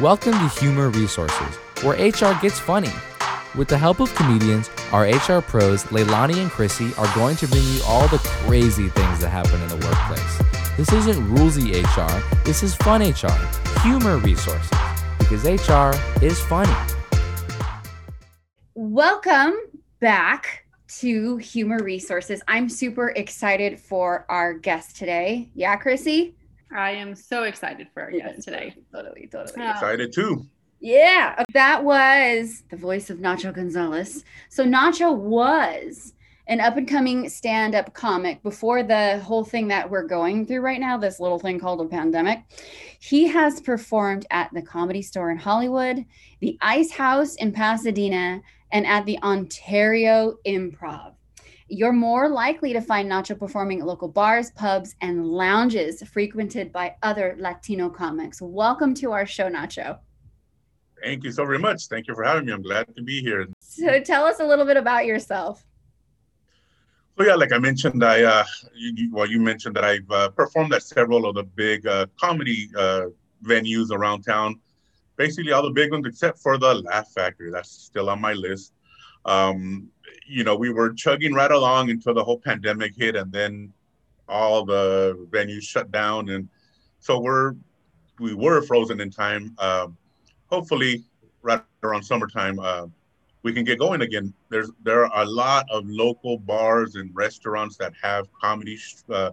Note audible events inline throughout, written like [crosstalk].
Welcome to Humor Resources, where HR gets funny. With the help of comedians, our HR pros, Leilani and Chrissy, are going to bring you all the crazy things that happen in the workplace. This isn't rulesy HR, this is fun HR, humor resources, because HR is funny. Welcome back to Humor Resources. I'm super excited for our guest today. Yeah, Chrissy? I am so excited for our guest today. Totally, totally. Um, Excited too. Yeah, that was the voice of Nacho Gonzalez. So Nacho was an up and coming stand up comic before the whole thing that we're going through right now, this little thing called a pandemic. He has performed at the Comedy Store in Hollywood, the Ice House in Pasadena, and at the Ontario Improv. You're more likely to find Nacho performing at local bars, pubs, and lounges frequented by other Latino comics. Welcome to our show, Nacho. Thank you so very much. Thank you for having me. I'm glad to be here. So tell us a little bit about yourself. So yeah, like I mentioned, I uh, you, you- well, you mentioned that I've uh, performed at several of the big uh, comedy uh, venues around town. Basically, all the big ones except for the Laugh Factory. That's still on my list. Um, you know, we were chugging right along until the whole pandemic hit, and then all the venues shut down, and so we're we were frozen in time. Um, hopefully, right around summertime, uh, we can get going again. There's there are a lot of local bars and restaurants that have comedy sh- uh,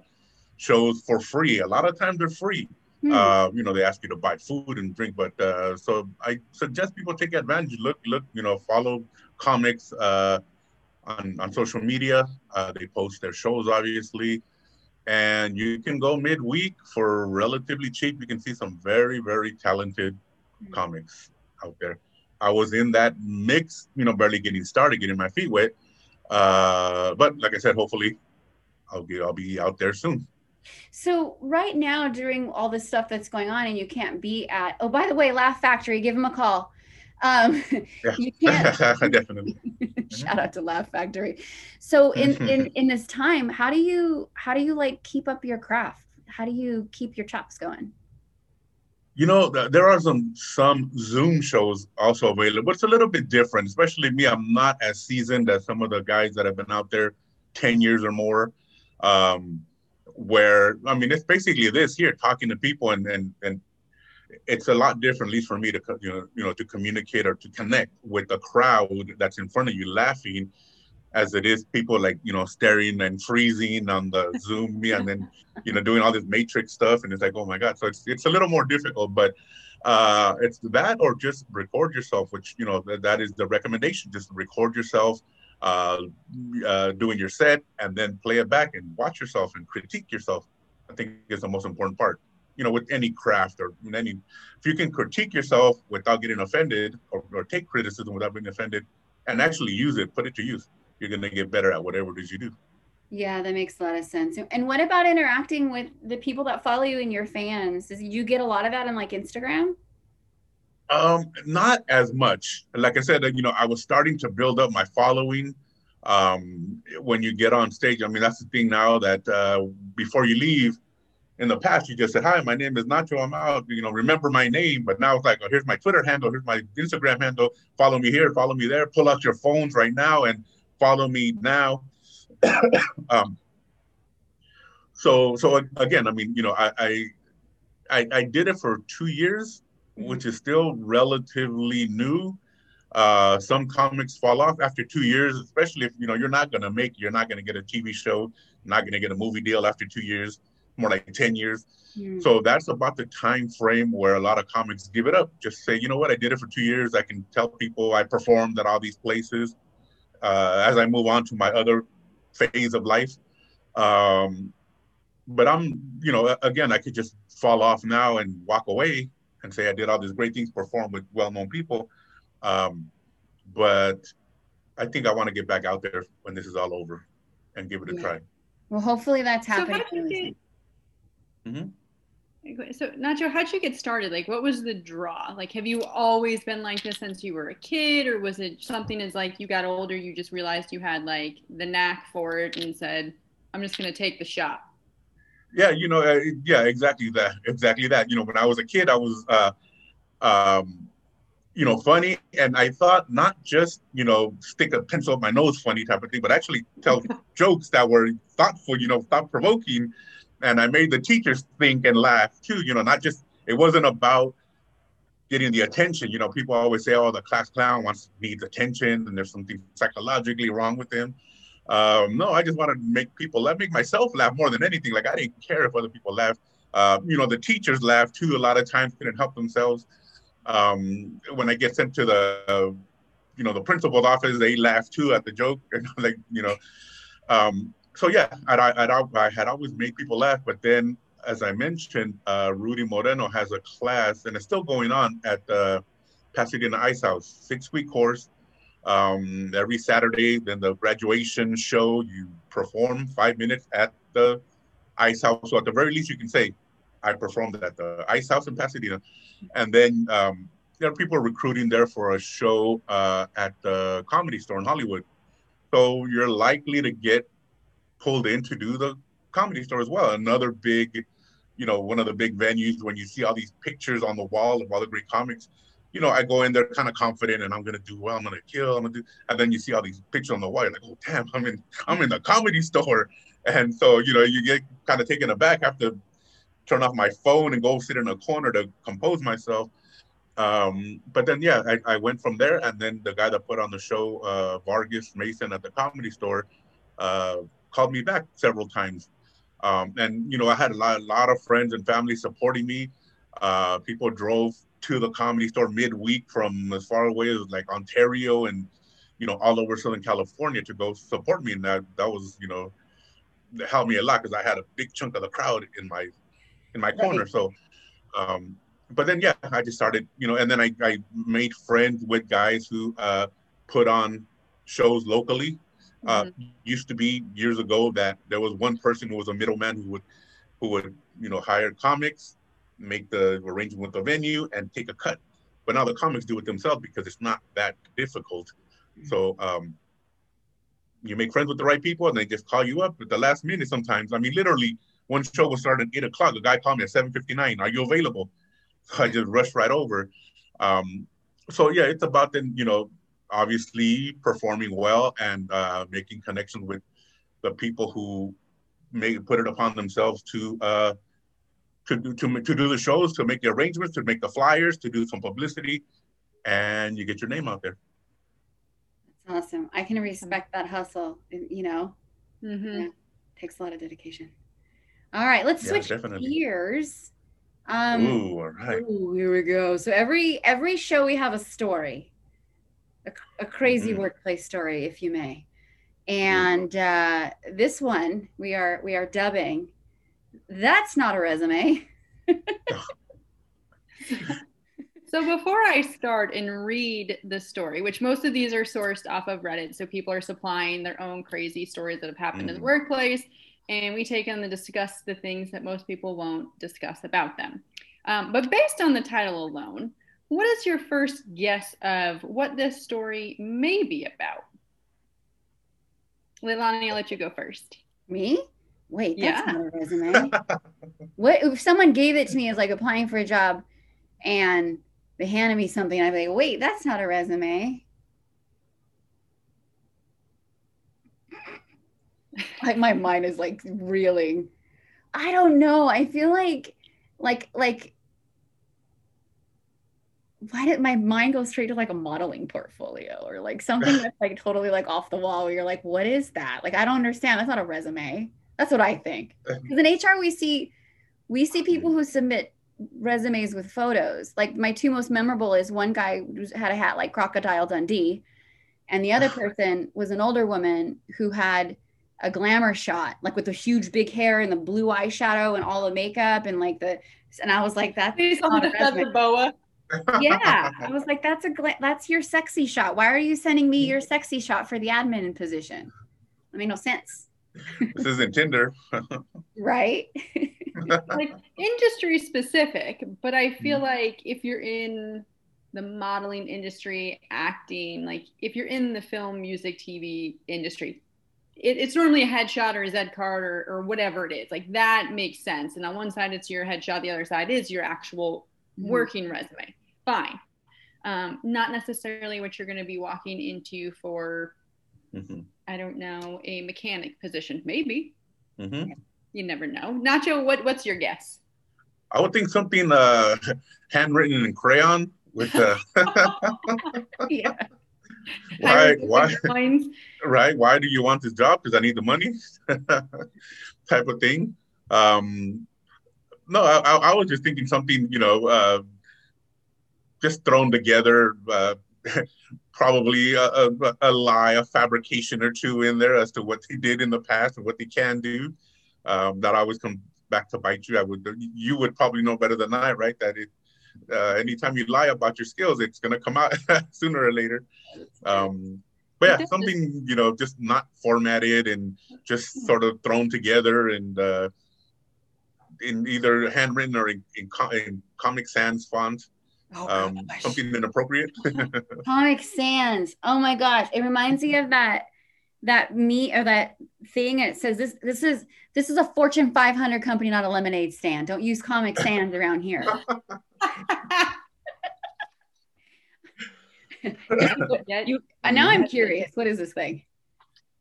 shows for free. A lot of times they're free. Hmm. Uh, you know, they ask you to buy food and drink, but uh, so I suggest people take advantage. Look, look, you know, follow comics uh, on on social media. Uh, they post their shows, obviously, and you can go midweek for relatively cheap. You can see some very, very talented comics out there. I was in that mix, you know, barely getting started, getting my feet wet. Uh, but like I said, hopefully, I'll get, I'll be out there soon. So right now, during all this stuff that's going on, and you can't be at. Oh, by the way, Laugh Factory, give them a call. Um, Yeah. you can't. [laughs] [laughs] Definitely. Shout out to Laugh Factory. So in in in this time, how do you how do you like keep up your craft? How do you keep your chops going? You know, there are some some Zoom shows also available. but It's a little bit different, especially me. I'm not as seasoned as some of the guys that have been out there ten years or more. Um, where I mean, it's basically this here, talking to people, and and and it's a lot different, at least for me to you know you know to communicate or to connect with the crowd that's in front of you laughing, as it is people like you know staring and freezing on the [laughs] Zoom me, and then you know doing all this matrix stuff and it's like oh my god. So it's it's a little more difficult but uh it's that or just record yourself which you know that, that is the recommendation. Just record yourself uh, uh doing your set and then play it back and watch yourself and critique yourself. I think is the most important part you know with any craft or any if you can critique yourself without getting offended or, or take criticism without being offended and actually use it put it to use you're going to get better at whatever it is you do Yeah, that makes a lot of sense. And what about interacting with the people that follow you and your fans? Did you get a lot of that on like Instagram? Um, not as much. Like I said, uh, you know, I was starting to build up my following. Um, when you get on stage, I mean, that's the thing now that uh, before you leave, in the past, you just said, "Hi, my name is Nacho. I'm out." You know, remember my name. But now it's like, "Oh, here's my Twitter handle. Here's my Instagram handle. Follow me here. Follow me there. Pull out your phones right now and follow me now." [coughs] um, so, so again, I mean, you know, I, I, I, I did it for two years which is still relatively new. Uh, some comics fall off after two years, especially if you know you're not to make, you're not to get a TV show, not to get a movie deal after two years, more like ten years. Hmm. So that's about the time frame where a lot of comics give it up. Just say, you know what, I did it for two years. I can tell people I performed at all these places. Uh, as I move on to my other phase of life, um, but I'm, you know, again, I could just fall off now and walk away and say I did all these great things, perform with well-known people. Um, but I think I want to get back out there when this is all over and give it a Yeah. try. Well, hopefully that's So how happening. did you really get? Mhm. So Nacho, how'd you get started? Like, what was the draw? Like, have you always been like this since you were a kid, or was it something as like you got older, you just realized you had like the knack for it and said, "I'm just gonna take the shot." Yeah, you know, uh, yeah, exactly that, exactly that. You know, when I was a kid, I was, uh, um, you know, funny. And I thought not just, you know, stick a pencil up my nose funny type of thing, but actually tell [laughs] jokes that were thoughtful, you know, thought provoking. And I made the teachers think and laugh too, you know, not just, it wasn't about getting the attention. You know, people always say, oh, the class clown wants needs attention and there's something psychologically wrong with him. Um, no, I just wanted to make people laugh, make myself laugh more than anything. Like I didn't care if other people laughed. Uh, you know, the teachers laugh too. A lot of times couldn't help themselves. Um, when I get sent to the, uh, you know, the principal's office, they laugh too at the joke. [laughs] like, you know, um, so yeah, I, I, I had always made people laugh, but then as I mentioned, uh, Rudy Moreno has a class, and it's still going on at the Pasadena Ice House, six week course. Um, every Saturday, then the graduation show, you perform five minutes at the Ice House. So at the very least, you can say, I performed at the Ice House in Pasadena. And then um, there are people recruiting there for a show uh, at the Comedy Store in Hollywood. So you're likely to get pulled in to do the Comedy Store as well. Another big you know, one of the big venues when you see all these pictures on the wall of all the great comics. You know, I go in there kind of confident and I'm gonna do well, I'm gonna kill, I'm gonna do and then you see all these pictures on the wall, you're like, oh damn, I'm in I'm in the comedy store. And so, you know, you get kind of taken aback, I have to turn off my phone and go sit in a corner to compose myself. Um, but then yeah, I, I, went from there and then the guy that put on the show, uh, Vargas Mason at the comedy store, uh, called me back several times um, and you know, I had a lot, a lot of friends and family supporting me. Uh, people drove to the comedy store midweek from as far away as like Ontario and you know all over Southern California to go support me, and that that was you know helped me a lot because I had a big chunk of the crowd in my in my corner. Right. So, um, but then yeah, I just started you know, and then I, I made friends with guys who uh, put on shows locally uh, mm-hmm. used to be years ago that there was one person who was a middleman who would who would you know hire comics, make the arrangement with the venue, and take a cut. But now the comics do it themselves because it's not that difficult. Mm-hmm. So um, you make friends with the right people, and they just call you up at the last minute. Sometimes, I mean, literally, one show was starting at eight o'clock. A guy called me at seven fifty nine. Are you available? So [laughs] I just rushed right over. Um, so yeah, it's about then you know obviously performing well and uh, making connections with the people who may put it upon themselves to uh, to do to, to do the shows, to make the arrangements, to make the flyers, to do some publicity, and you get your name out there. That's awesome. I can respect that hustle. You know, mm-hmm. yeah, takes a lot of dedication. All right, let's yeah, switch definitely. gears. Um, ooh, all right. Ooh, here we go. So every every show we have a story a, a crazy mm-hmm. workplace story, if you may. And uh, this one we are we are dubbing. That's not a resume. [laughs] so before I start and read the story, which most of these are sourced off of Reddit, so people are supplying their own crazy stories that have happened mm-hmm. in the mm-hmm. workplace, and we take them to discuss the things that most people won't discuss about them. Um, but based on the title alone, what is your first guess of what this story may be about? Leilani, I'll let you go first. Me? Wait, that's yeah. not a resume. [laughs] what if someone gave it to me as like applying for a job and they handed me something I'd be like, wait, that's not a resume. [laughs] like my mind is like reeling. I don't know. I feel like like like why did my mind go straight to like a modeling portfolio or like something [laughs] that's like totally like off the wall where you're like, what is that? Like, I don't understand. That's not a resume. That's what I think. Uh-huh. Because in HR, we see we see uh-huh. people who submit resumes with photos. Like my two most memorable is one guy who had a hat like Crocodile Dundee, and the other [sighs] person was an older woman who had a glamour shot, like with the huge big hair and the blue eyeshadow and all the makeup and like the. And I was like, that's not a resume. boa yeah i was [laughs] like that's a gla- that's your sexy shot why are you sending me your sexy shot for the admin position I mean, no sense this isn't tinder [laughs] right like industry specific but i feel mm-hmm. like if you're in the modeling industry acting like if you're in the film music tv industry it, it's normally a headshot or a Z card or, or whatever it is. Like that makes sense. And on one side, it's your headshot. The other side is your actual. Working resume. fine. Um, not necessarily what you're going to be walking into for, Mhm. I don't know, a mechanic position. Maybe Mhm. you never know. Nacho, what what's your guess? I would think something uh, [laughs] handwritten in crayon with uh, [laughs] Yeah. [laughs] why why right why do you want this job because i need the money type of thing um no I, I was just thinking something you know uh just thrown together uh [laughs] probably a, a, a lie a fabrication or two in there as to what they did in the past and what they can do um that always come back to bite you. I would you would probably know better than i right? That it uh, anytime you lie about your skills it's going to come out [laughs] sooner or later. Um but yeah, something you know, just not formatted and just sort of thrown together and uh, in either handwritten or in, in, co- in Comic Sans font, Oh, um, gosh. something inappropriate. [laughs] Comic Sans. Oh my gosh, it reminds me of that that meat or that thing. It says this this is this is a Fortune 500 company, not a lemonade stand. Don't use Comic Sans around here. [laughs] You uh, now I'm curious. What is this thing?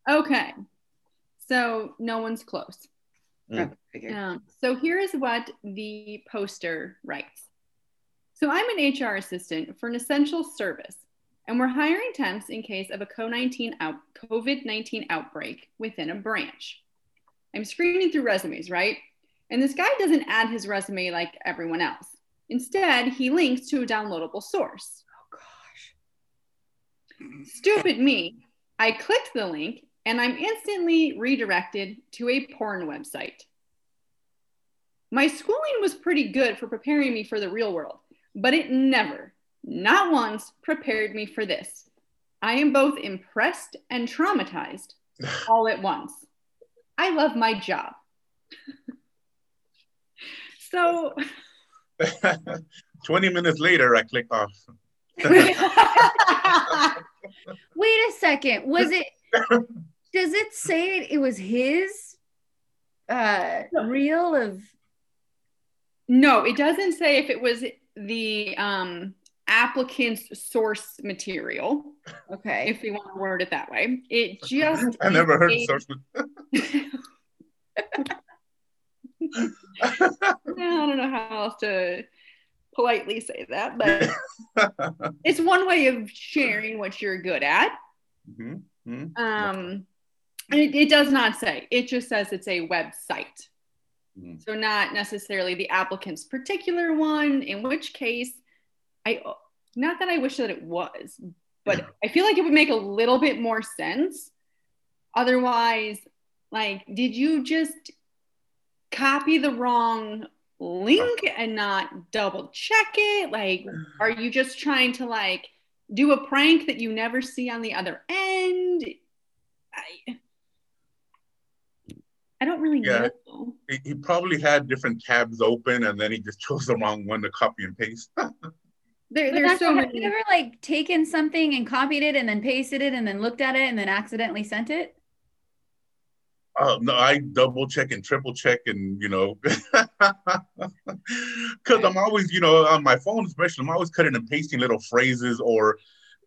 okay. So no one's close. Mm. Um, so here is what the poster writes. So I'm an HR assistant for an essential service, and we're hiring temps in case of a COVID-19 COVID-19 outbreak within a branch. I'm screening through resumes, right? And this guy doesn't add his resume like everyone else. Instead, he links to a downloadable source. Oh gosh. Stupid me. I clicked the link and I'm instantly redirected to a porn website. My schooling was pretty good for preparing me for the real world, but it never, not once, prepared me for this. I am both impressed and traumatized [laughs] all at once. I love my job. [laughs] so, [laughs] 20 minutes later, I click off. Wait a second. Was it does it say it, it was his uh reel of no, it doesn't say if it was the um, applicant's source material. okay. if we want to word it that way. It [laughs] just I never heard of is source. a- [laughs] I don't know how else to politely say that, but [laughs] it's one way of sharing what you're good at. Mhm, mhm. Um, and it, it does not say. It just says it's a website. Mhm. So not necessarily the applicant's particular one. In which case, I not that I wish that it was, but I feel like it would make a little bit more sense. Otherwise, like, did you just copy the wrong link and not double check it? Like, [sighs] are you just trying to like do a prank that you never see on the other end? I, I don't really Yeah. know. He, he probably had different tabs open and then he just [laughs] chose the wrong one to copy and paste. [laughs] There, there's that's so have you many. ever like taken something and copied it and then pasted it and then looked at it and then accidentally sent it? Oh no, I double check and triple check and you know, [laughs] because I'm always you know on my phone especially I'm always cutting and pasting little phrases or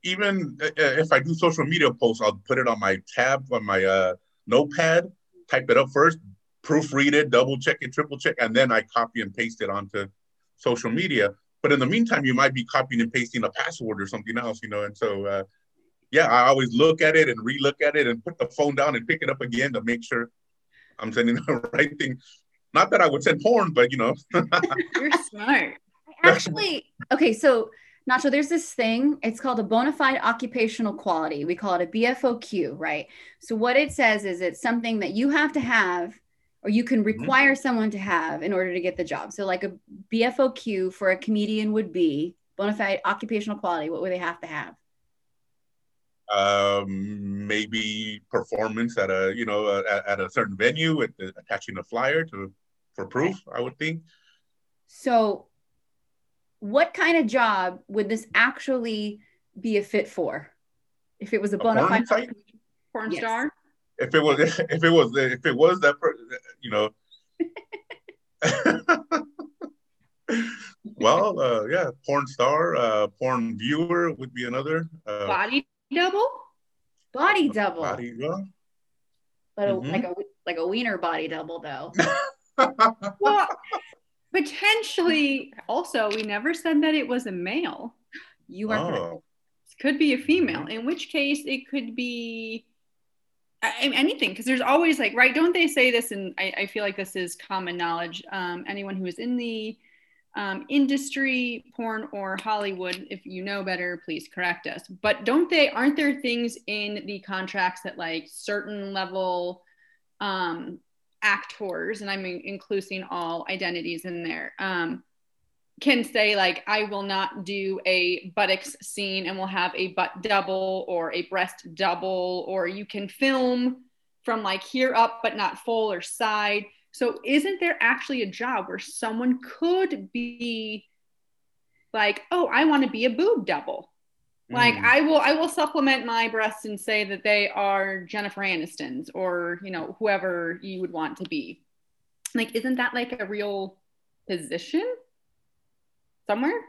even uh, if I do social media posts I'll put it on my tab on my uh, notepad, type it up first, proofread it, double check it, triple check, and then I copy and paste it onto social media. But in the meantime, you might be copying and pasting a password or something else, you know, and so. Uh, yeah, I always look at it and relook at it and put the phone down and pick it up again to make sure I'm sending [laughs] the right thing. Not that I would send porn, but you know, [laughs] You're smart. Actually, okay, so Nacho, there's this thing. It's called a bona fide occupational quality. We call it a BFOQ, right? So what it says is it's something that you have to have or you can require someone to have in order to get the job. So like a BFOQ for a comedian would be bona fide occupational quality. What would they have to have? um, maybe performance at a you know at, a certain venue with the, attaching a flyer to for proof. I would think. So what kind of job would this actually be a fit for? If it was a A bona porn fide site? Porn Yes. star. If it was [laughs] if it was if it was that per, you know. [laughs] well, uh, yeah, porn star, uh, porn viewer would be another. Uh, Body double? Body double. body, well, but a, Mhm. like a like a wiener body double though. [laughs] Well, potentially. Also, we never said that it was a male. You are correct. oh, could be a female in which case it could be I- anything because there's always like right don't they say this and I, I feel like this is common knowledge um, anyone who is in the um, industry porn or hollywood if you know better please correct us but don't they aren't there things in the contracts that like certain level um, actors and i'm including all identities in there um, can say like I will not do a buttocks scene and we'll have a butt double or a breast double or you can film from like here up but not full or side. So isn't there actually a job where someone could be like, "Oh, I want to be a boob double." Like mm. I will I will supplement my breasts and say that they are Jennifer Aniston's or, you know, whoever you would want to be. Like isn't that like a real position? Somewhere?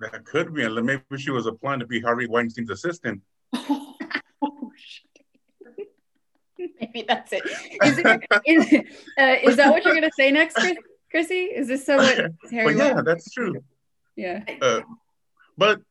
that could be. And maybe she was applying to be Harvey Weinstein's assistant. [laughs] Oh, shit. [laughs] Maybe that's it. Is, it, [laughs] is, uh, is that what you're gonna say next, Chris, Chrissy? Is this so what Harry? But yeah, Weinstein- that's true. yeah. Uh, but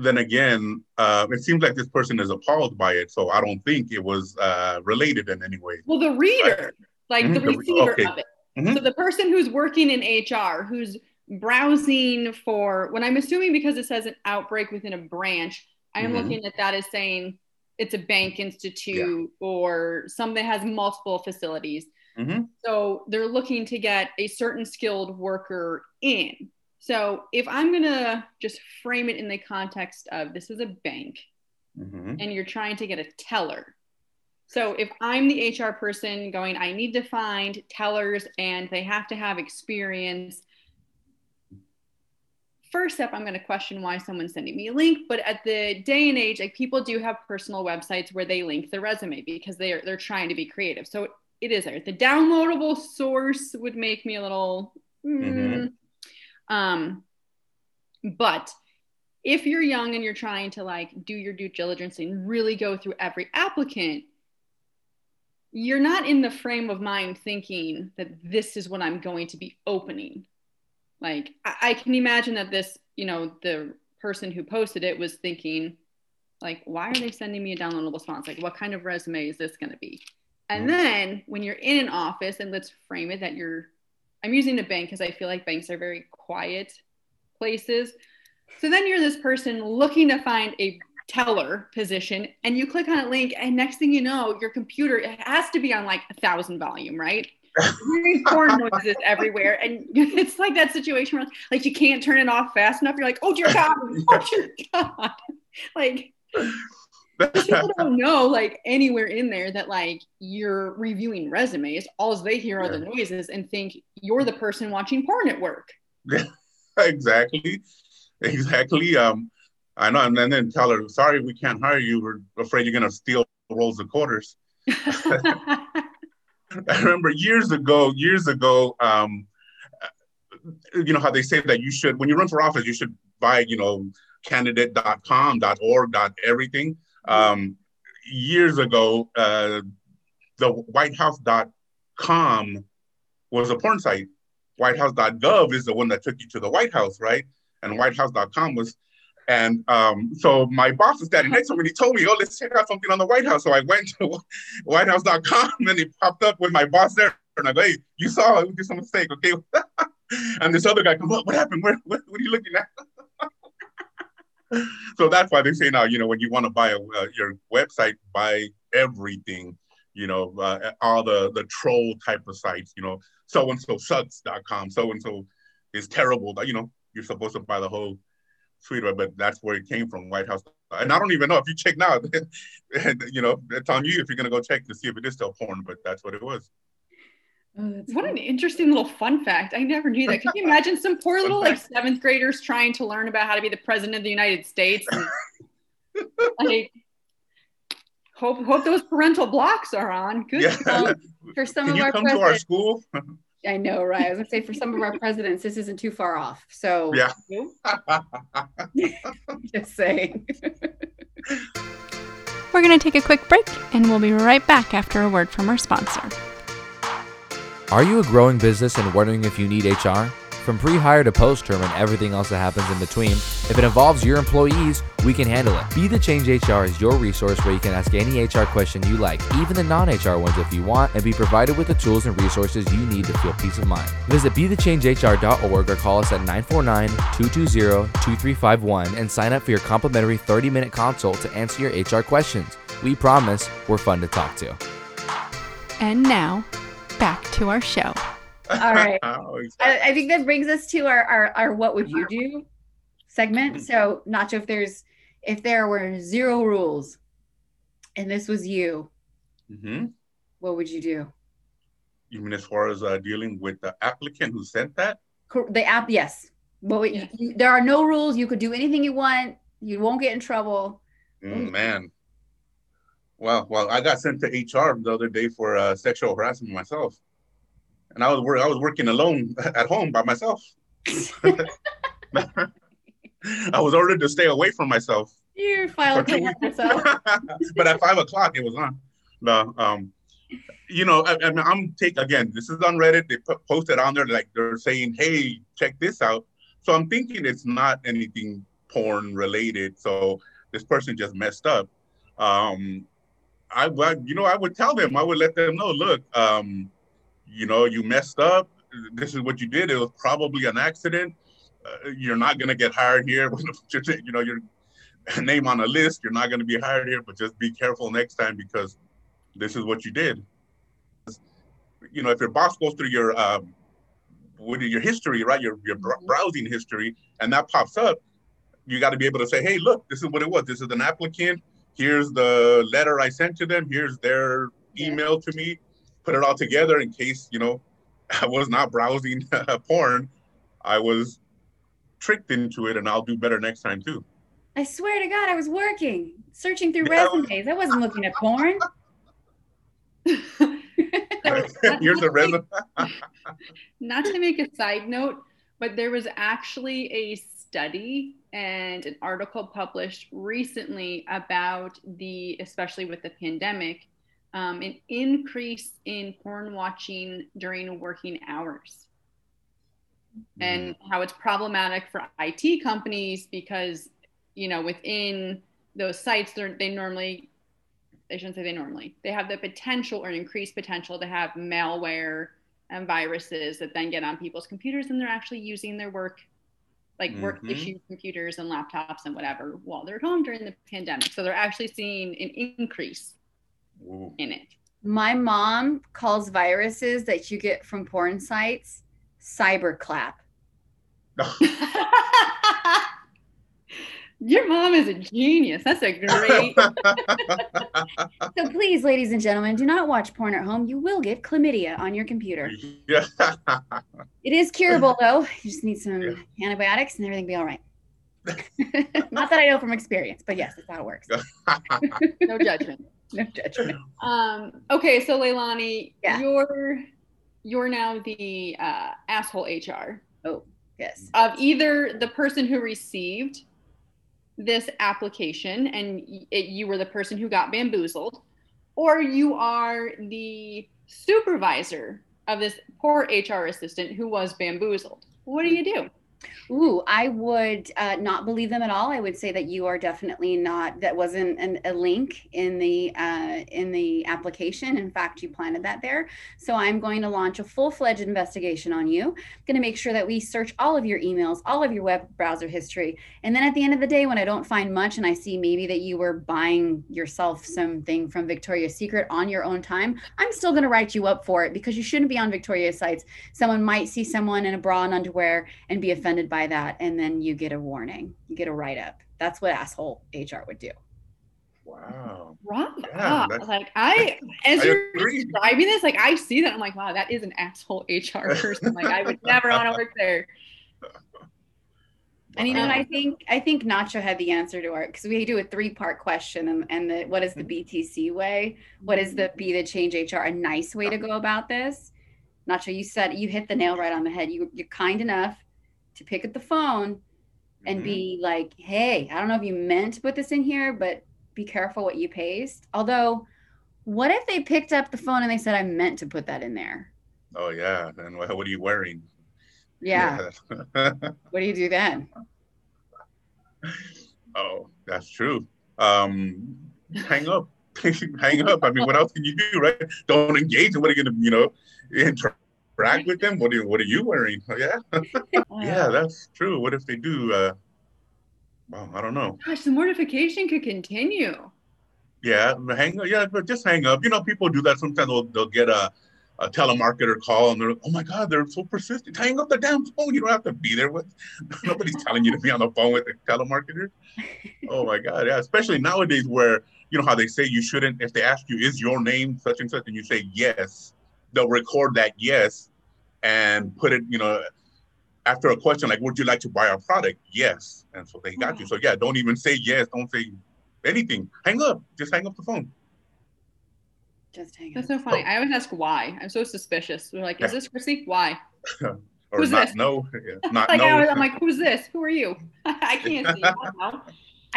then again, uh, it seems like this person is appalled by it, so I don't think it was uh, related in any way. Well, the reader, like the Mhm, the receiver okay. of it. Mhm. So the person who's working in HR, who's browsing for, when I'm assuming because it says an outbreak within a branch, I am Mhm. looking at that as saying it's a bank institute or something that has multiple facilities. Mhm. So they're looking to get a certain skilled worker in. So if I'm going to just frame it in the context of this is a bank, Mhm. and you're trying to get a teller. So if I'm the HR person going, I need to find tellers and they have to have experience. First step, I'm going to question why someone's sending me a link. But at the day and age, like people do have personal websites where they link their resume because they're they're trying to be creative. So it is there. The downloadable source would make me a little. mm. Um, but if you're young and you're trying to like do your due diligence and really go through every applicant, you're not in the frame of mind thinking that this is what I'm going to be opening. Like I, I can imagine that this, you know, the person who posted it was thinking, like, why are they sending me a downloadable response? Like, what kind of resume is this going to be? And Mhm. then when you're in an office, and let's frame it that you're, I'm using a bank because I feel like banks are very quiet places. So then you're this person looking to find a teller position and you click on a link and next thing you know your computer it has to be on like a thousand volume right? You're [laughs] porn noises everywhere and [laughs] it's like that situation where like you can't turn it off fast enough. You're like oh dear god. [laughs] Oh dear god. Like people [laughs] don't know like anywhere in there that like you're reviewing resumes all they hear are the noises and think you're the person watching porn at work [laughs] exactly, exactly. Um, I know, and then, then tell her, sorry, we can't hire you. We're afraid you're gonna steal rolls of quarters. [laughs] I remember years ago, years ago, um, you know how they say that you should, when you run for office, you should buy, you know, candidate.com, .org, .everything. Um, years ago, uh, the whitehouse.com was a porn site. Whitehouse.gov is the one that took you to the White House, right? And whitehouse.com was, and um, so my boss was standing next to me and he told me, oh, let's check out something on the White House. So I went to [laughs] whitehouse.com and it popped up with my boss there. And I go, hey, you saw it, we did some mistake, okay? [laughs] and this other guy comes up, what happened? What are you looking at? So that's why they say now, you know, when you want to buy a, uh, your website, buy everything, you know, uh, all the, the troll type of sites, you know, so and so sucks.com, so and so is terrible. You know, you're supposed to buy the whole suite but that's where it came from, White House. And I don't even know if you check now, [laughs] you know, it's on you if you're going to go check to see if it is still porn, but that's what it was. Oh, that's What cool. an interesting little fun fact. I never knew that. Can you imagine some [laughs] poor little like seventh graders trying to learn about how to be the president of the United States? And, [laughs] like, hope hope those parental blocks are on. Good. Yeah. for [laughs] some Can of you our come to our school? I know, right? I was gonna say for some of our presidents, this isn't too far off. So Yeah. just saying. We're going to take a quick break and we'll be right back after a word from our sponsor. Are you a growing business and wondering if you need HR? From pre hire to post term and everything else that happens in between, if it involves your employees, we can handle it. Be the Change HR is your resource where you can ask any HR question you like, even the non HR ones if you want, and be provided with the tools and resources you need to feel peace of mind. Visit BeTheChangeHR.org or call us at 949 220 2351 and sign up for your complimentary 30 minute consult to answer your HR questions. We promise we're fun to talk to. And now, back to our show. All right. [laughs] Oh, I, I think that brings us to our, our our what would you do segment. So Nacho, if there's if there were zero rules and this was you, hmm what would you do? You mean as far as uh, dealing with the applicant who sent that? The app, yes. But wait, Yes. you- there are no rules. You could do anything you want. You won't get in trouble. Mm, man. Well, well, I got sent to HR the other day for uh, sexual harassment myself, and I was wor- I was working alone [laughs] at home by myself. [laughs] I was ordered to stay away from myself. You file a for two yourself. [laughs] but at five o'clock it was on. No, um, you know, I, I mean, I'm take again. This is on Reddit. They put, posted on there like they're saying, "Hey, check this out." So I'm thinking it's not anything porn related. So this person just messed up. Um, I, would- you know, I would tell them. I would let them know. Look, um, you know, you messed up. This is what you did. It was probably an accident. Uh, you're not gonna get hired here. [laughs] you know, your name on a list. You're not gonna be hired here. But just be careful next time because this is what you did. You know, if your boss goes through your um, with your history, right, your your browsing history, and that pops up, you got to be able to say, "Hey, look, this is what it was. This is an applicant. Here's the letter I sent to them. Here's their email to me. Put it all together in case you know [laughs] I was not browsing [laughs] porn. I was tricked into it, and I'll do better next time too." I swear to God, I was working, searching through Yeah. resumes. I wasn't looking at porn. [laughs] Here's a resume. Not to make a side note, but there was actually a study and an article published recently about the, especially with the pandemic, um, an increase in porn watching during working hours. And how it's problematic for IT companies because, you know, within those sites, they're, they normally, I shouldn't say they normally, they have the potential or increased potential to have malware and viruses that then get on people's computers and they're actually using their work like work Mhm. issue computers and laptops and whatever while they're at home during the pandemic so they're actually seeing an increase Ooh. in it My mom calls viruses that you get from porn sites cyberclap. [laughs] [laughs] your mom is a genius that's a great [laughs] So please, ladies and gentlemen, do not watch porn at home. You will get chlamydia on your computer. yeah. It is curable [laughs] though. You just need some Yeah. antibiotics and everything will be all right. [laughs] Not that I know from experience, but yes, that's how it works. no judgment No judgment. um okay so leilani Yeah. you're you're now the uh, asshole hr Oh, yes. of either the person who received this application and it, you were the person who got bamboozled, or you are the supervisor of this poor HR assistant who was bamboozled. What do hmm. you do? Ooh, I would uh, not believe them at all. I would say that you are definitely not. That wasn't an, a link in the uh, in the application. In fact, you planted that there. So I'm going to launch a full fledged investigation on you. I'm going to make sure that we search all of your emails, all of your web browser history, and then at the end of the day, when I don't find much and I see maybe that you were buying yourself something from Victoria's Secret on your own time, I'm still going to write you up for it because you shouldn't be on Victoria's sites. Someone might see someone in a bra and underwear and be offended by that and then you get a warning you get a write-up. That's what asshole hr would do. Wow. Rob, Yeah, ah, like I, [laughs] as I you're agree. describing this, like I see that, I'm like, wow, that is an asshole HR [laughs] person. Like I would never want to work there. and you know what i think? I think nacho had the answer to our because we do a three-part question and, and the what is the btc way? What is the be the change hr a nice way to go about this? Nacho, you said you hit the nail right on the head. You you're kind enough to pick up the phone and Mhm. be like, "Hey, I don't know if you meant to put this in here, but be careful what you paste." Although, what if they picked up the phone and they said, "I meant to put that in there"? Oh yeah. And what, are you wearing? Yeah. Yeah. [laughs] What do you do then? oh, that's true. Um, hang up. [laughs] hang up. I mean, what else can you do, right? Don't engage. In what are you gonna, you know, interact with them? What are you, what are you wearing? Oh, [laughs] yeah. [laughs] yeah, that's true. What if they do? Uh, well, I don't know. Gosh, the mortification could continue. Yeah, hang up. Yeah, but just hang up. You know, people do that sometimes. They'll, they'll get a, a telemarketer call and they're, oh my God, they're so persistent. Hang up the damn phone. You don't have to be there with. [laughs] Nobody's telling you to be on the phone with the telemarketer. Oh my God, yeah. Especially nowadays where you know how they say you shouldn't. If they ask you, is your name such and such, and you say yes, they'll record that yes, and put it. You know, after a question like, would you like to buy our product? Yes, and so they got you. Mm. So yeah, don't even say yes. Don't say anything. Hang up. Just hang up the phone. just hang That's up. That's so funny. I always ask why. I'm so suspicious. They're like, is this Chrissy? Why? [laughs] Or Who's not this? no. [laughs] Yeah, [laughs] not Like, no. I was, I'm like, who's this? Who are you? I can't see.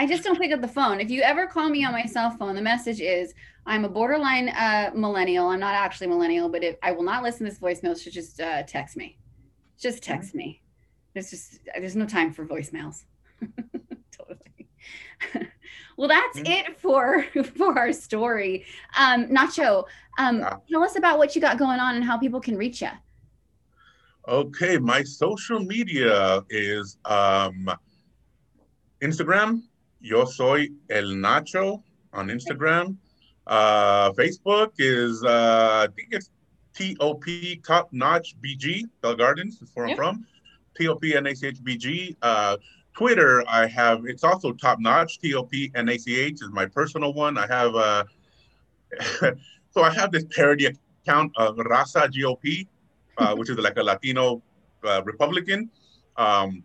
I don't know. I just don't pick up the phone. If you ever call me on my cell phone, the message is I'm a borderline uh, millennial. I'm not actually millennial, but if I will not listen to this voicemail, so just uh, text me. Just text me. There's just there's no time for voicemails. [laughs] totally. [laughs] well, that's Mm. it for [laughs] for our story. Um, Nacho, um, tell us about what you got going on and how people can reach you. Okay, my social media is um, Instagram. Yo soy el Nacho on Instagram. Uh, Facebook is uh, I think it's TOP Top Notch BG. Bell Gardens is where Yep. I'm from. TOP NACH BG. Uh, Twitter, I have it's also Top Notch. TOP NACH is my personal one. I have uh, [laughs] so I have this parody account of Raza GOP uh, which is like a Latino uh, Republican. Um,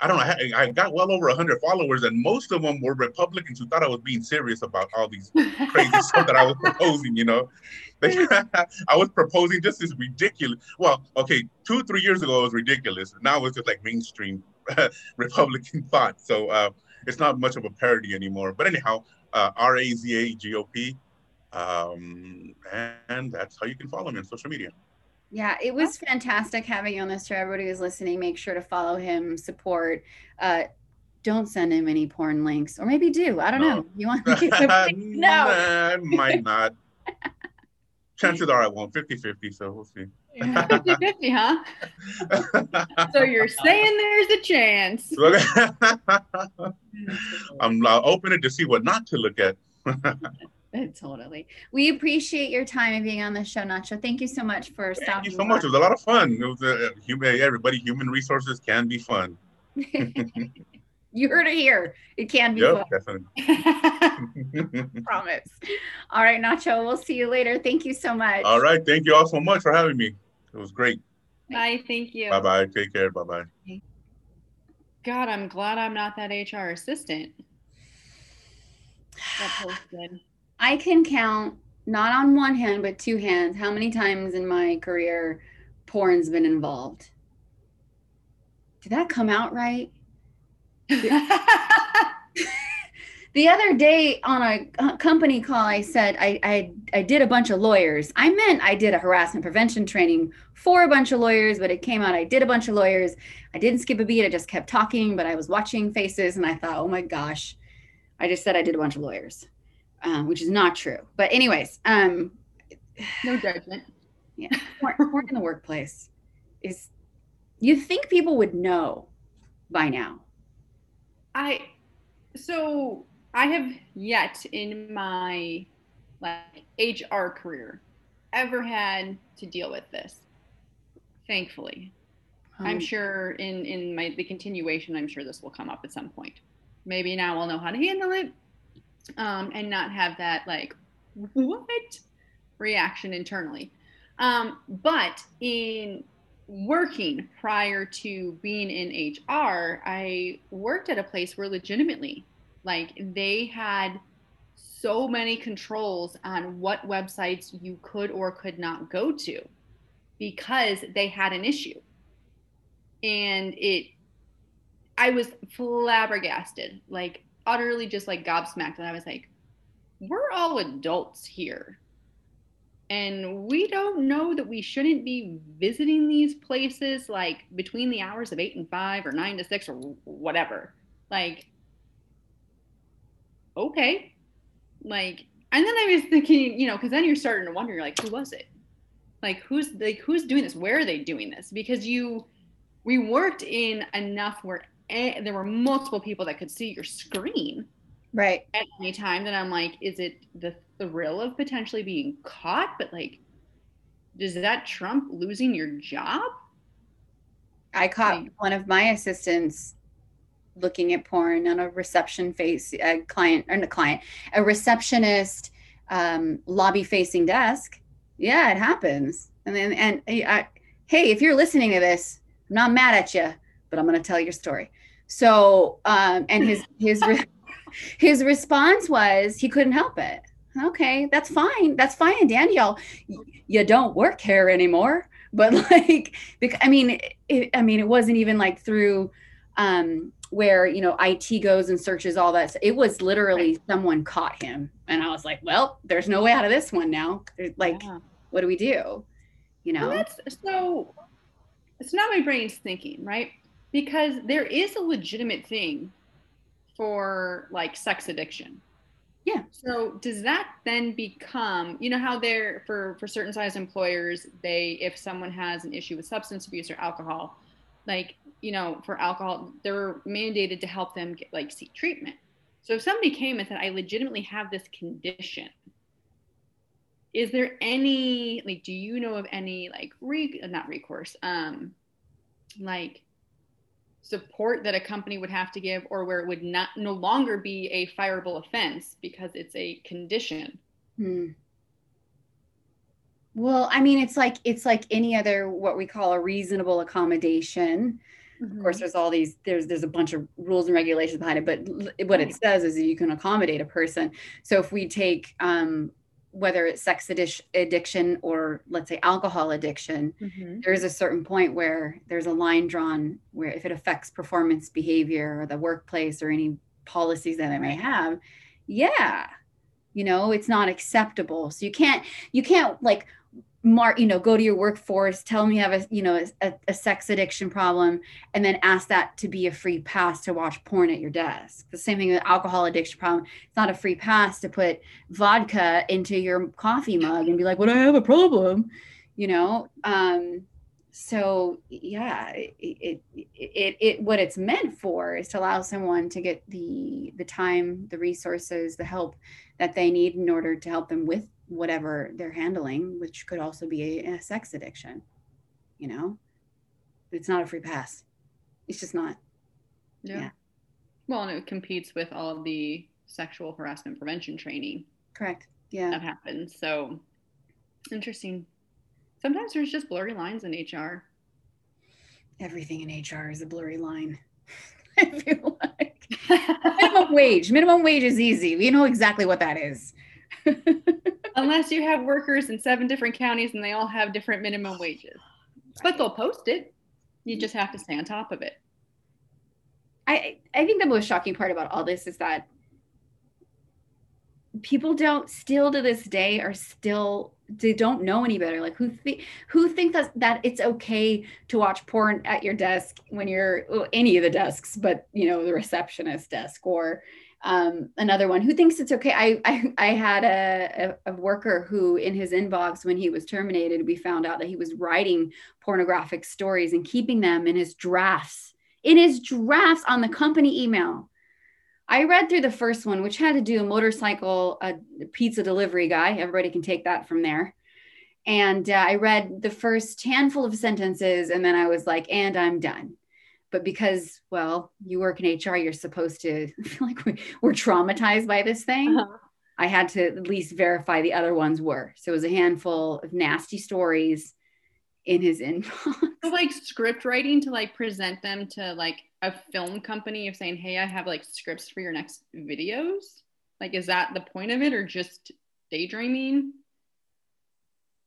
I don't know. I, I got well over 100 followers, and most of them were Republicans who thought I was being serious about all these crazy stuff that I was proposing. You know, [laughs] [laughs] I was proposing just this ridiculous. Well, okay, two, three years ago it was ridiculous. Now it's just like mainstream [laughs] Republican thought. So uh, it's not much of a parody anymore. But anyhow, uh, R A Z A G O P, um, and that's how you can follow me on social media. Yeah, it was fantastic having you on this show. Everybody who's listening, make sure to follow him, support. Uh, don't send him any porn links, or maybe do. I don't No. know. You want to [laughs] no? I might not. [laughs] Chances are I won't. 50 50, so we'll see. 50 50, huh? [laughs] So you're saying there's a chance. I'm uh, open to see what not to look at. [laughs] totally. We appreciate your time and being on the show, Nacho. Thank you so much for Thank stopping. Thank you so much. It was a lot of fun. It was uh, human, everybody, human resources can be fun. [laughs] you heard it here. It can be Yep, fun. definitely. [laughs] Promise. All right, Nacho. We'll see you later. Thank you so much. All right. Thank you all so much for having me. It was great. Bye. Thank you. Bye bye. Take care. Bye bye. God, I'm glad I'm not that HR assistant. That posted. I can count not on one hand but two hands how many times in my career porn's been involved. Did that come out right? [laughs] The other day on a company call, I said I, I I did a bunch of lawyers. I meant I did a harassment prevention training for a bunch of lawyers, but it came out I did a bunch of lawyers. I didn't skip a beat. I just kept talking, but I was watching faces, and I thought, oh my gosh, I just said I did a bunch of lawyers, um, which is not true. But anyways, um, no judgment. yeah, porn, porn in the workplace is. You think people would know by now? I so I have yet in my like HR career ever had to deal with this. Thankfully. I'm Um, sure in in my the continuation I'm sure this will come up at some point. Maybe now I'll know how to handle it um and not have that like what reaction internally. Um but in working prior to being in HR, I worked at a place where legitimately, like, they had so many controls on what websites you could or could not go to. because they had an issue. And it, I was flabbergasted, like utterly just like gobsmacked. And I was like, we're all adults here. And we don't know that we shouldn't be visiting these places like between the hours of eight and five or nine to six or whatever. Like, okay. Like, and then I was thinking, you know, because then you're starting to wonder, you're like, who was it? Like, who's like who's doing this? Where are they doing this? Because you, we worked in enough where there were multiple people that could see your screen right at any time. That I'm like, is it the thrill of potentially being caught? But like, does that trump losing your job? I caught Like- one of my assistants looking at porn on a reception face a client or a client a receptionist um, lobby facing desk yeah it happens and then and I, hey if you're listening to this i'm not mad at you but i'm going to tell your story. So um and his his re- [laughs] his response was he couldn't help it. Okay that's fine that's fine danielle you don't work here anymore. But [laughs] like bec- i mean it, i mean it wasn't even like through um where you know it goes and searches all that it was literally someone caught him. And i was like well there's no way out of this one now. Like Yeah. what do we do? You Well, know? that's so. It's not my brain's thinking, right? Because there is a legitimate thing for like sex addiction. Yeah. So does that then become, you know, how they're for for certain size employers, they if someone has an issue with substance abuse or alcohol, like you know, for alcohol, they're mandated to help them get like seek treatment. So if somebody came and said, "I legitimately have this condition," is there any like do you know of any like re not recourse um like support that a company would have to give or where it would not no longer be a fireable offense because it's a condition Hmm. well i mean it's like it's like any other what we call a reasonable accommodation of Mm-hmm. course there's all these there's there's a bunch of rules and regulations behind it but what it says is that you can accommodate a person so if we take um whether it's sex addic- addiction or let's say alcohol addiction Mhm. there is a certain point where there's a line drawn where if it affects performance behavior or the workplace or any policies that it may have yeah you know it's not acceptable so you can't you can't like mark you know go to your workforce tell them you have a you know a, a sex addiction problem and then ask that to be a free pass to watch porn at your desk. The same thing with alcohol addiction problem. It's not a free pass to put vodka into your coffee mug and be like well i have a problem you know? Um so yeah it, it it it what it's meant for is to allow someone to get the the time the resources the help that they need in order to help them with whatever they're handling which could also be a, a sex addiction you know? It's not a free pass. It's just not. Yeah. Yeah. well and it competes with all the sexual harassment prevention training correct. Yeah. that happens. So interesting. Sometimes there's just blurry lines in hr everything in hr is a blurry line. [laughs] I feel like. [laughs] Minimum wage. Minimum wage is easy. We know exactly what that is [laughs] Unless you have workers in seven different counties and they all have different minimum wages. But they'll post it. You just have to stay on top of it. I I think the most shocking part about all this is that people don't still to this day are still they don't know any better. Like who think who think that that it's okay to watch porn at your desk when you're well, any of the desks, but you know the receptionist desk or um, another one who thinks it's okay. I I, I had a, a a worker who in his inbox when he was terminated, we found out that he was writing pornographic stories and keeping them in his drafts in his drafts on the company email. I read through the first one, which had to do a motorcycle a pizza delivery guy. Everybody can take that from there. And uh, I read the first handful of sentences, and then I was like, "And I'm done." But because, well, you work in HR, you're supposed to feel [laughs] like we, we're traumatized by this thing. Uh-huh. I had to at least verify the other ones were. So it was a handful of nasty stories in his [laughs] inbox. So like script writing to like present them to like a film company of saying, hey, I have like scripts for your next videos. Like, is that the point of it or just daydreaming?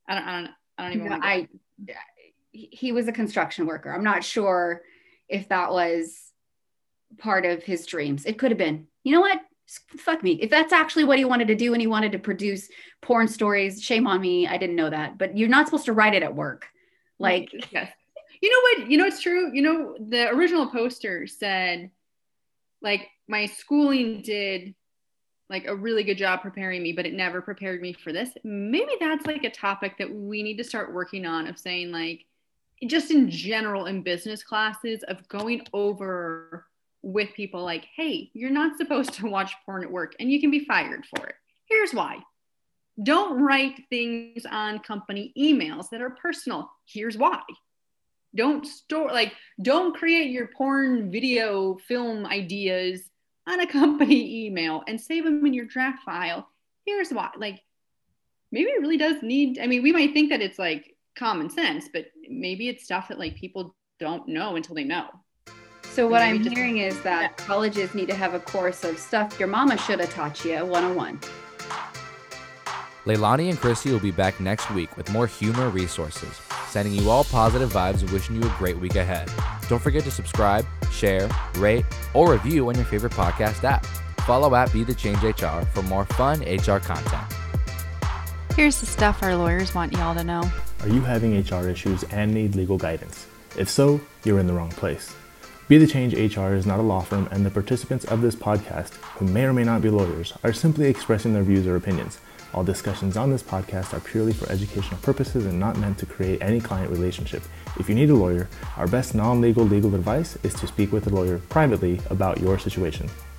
I don't, I don't, I don't even No, I he was a construction worker. I'm not sure if that was part of his dreams. It could have been. You know what? Fuck me. If that's actually what he wanted to do and he wanted to produce porn stories, shame on me. I didn't know that. But you're not supposed to write it at work. Like, yes. You know what? You know it's true. You know the original poster said, like my schooling did like a really good job preparing me, but it never prepared me for this. Maybe that's like a topic that we need to start working on of saying like just in general in business classes of going over with people like, hey, you're not supposed to watch porn at work and you can be fired for it. Here's why. Don't write things on company emails that are personal. Here's why. Don't store, like, don't create your porn video film ideas on a company [laughs] email and save them in your draft file. Here's why. Like, maybe it really does need, I mean, we might think that it's like common sense, but maybe it's stuff that like people don't know until they know. So what I'm just, hearing is that yeah. colleges need to have a course of stuff your mama should have taught you 101. Leilani and Chrissy will be back next week with more humor resources, sending you all positive vibes and wishing you a great week ahead. Don't forget to subscribe, share, rate, or review on your favorite podcast app. Follow at Be The Change HR for more fun HR content. Here's the stuff our lawyers want y'all to know. Are you having HR issues and need legal guidance? If so, you're in the wrong place. Be the Change HR is not a law firm, and the participants of this podcast, who may or may not be lawyers, are simply expressing their views or opinions. All discussions on this podcast are purely for educational purposes and not meant to create any client relationship. If you need a lawyer, our best non legal legal advice is to speak with a lawyer privately about your situation.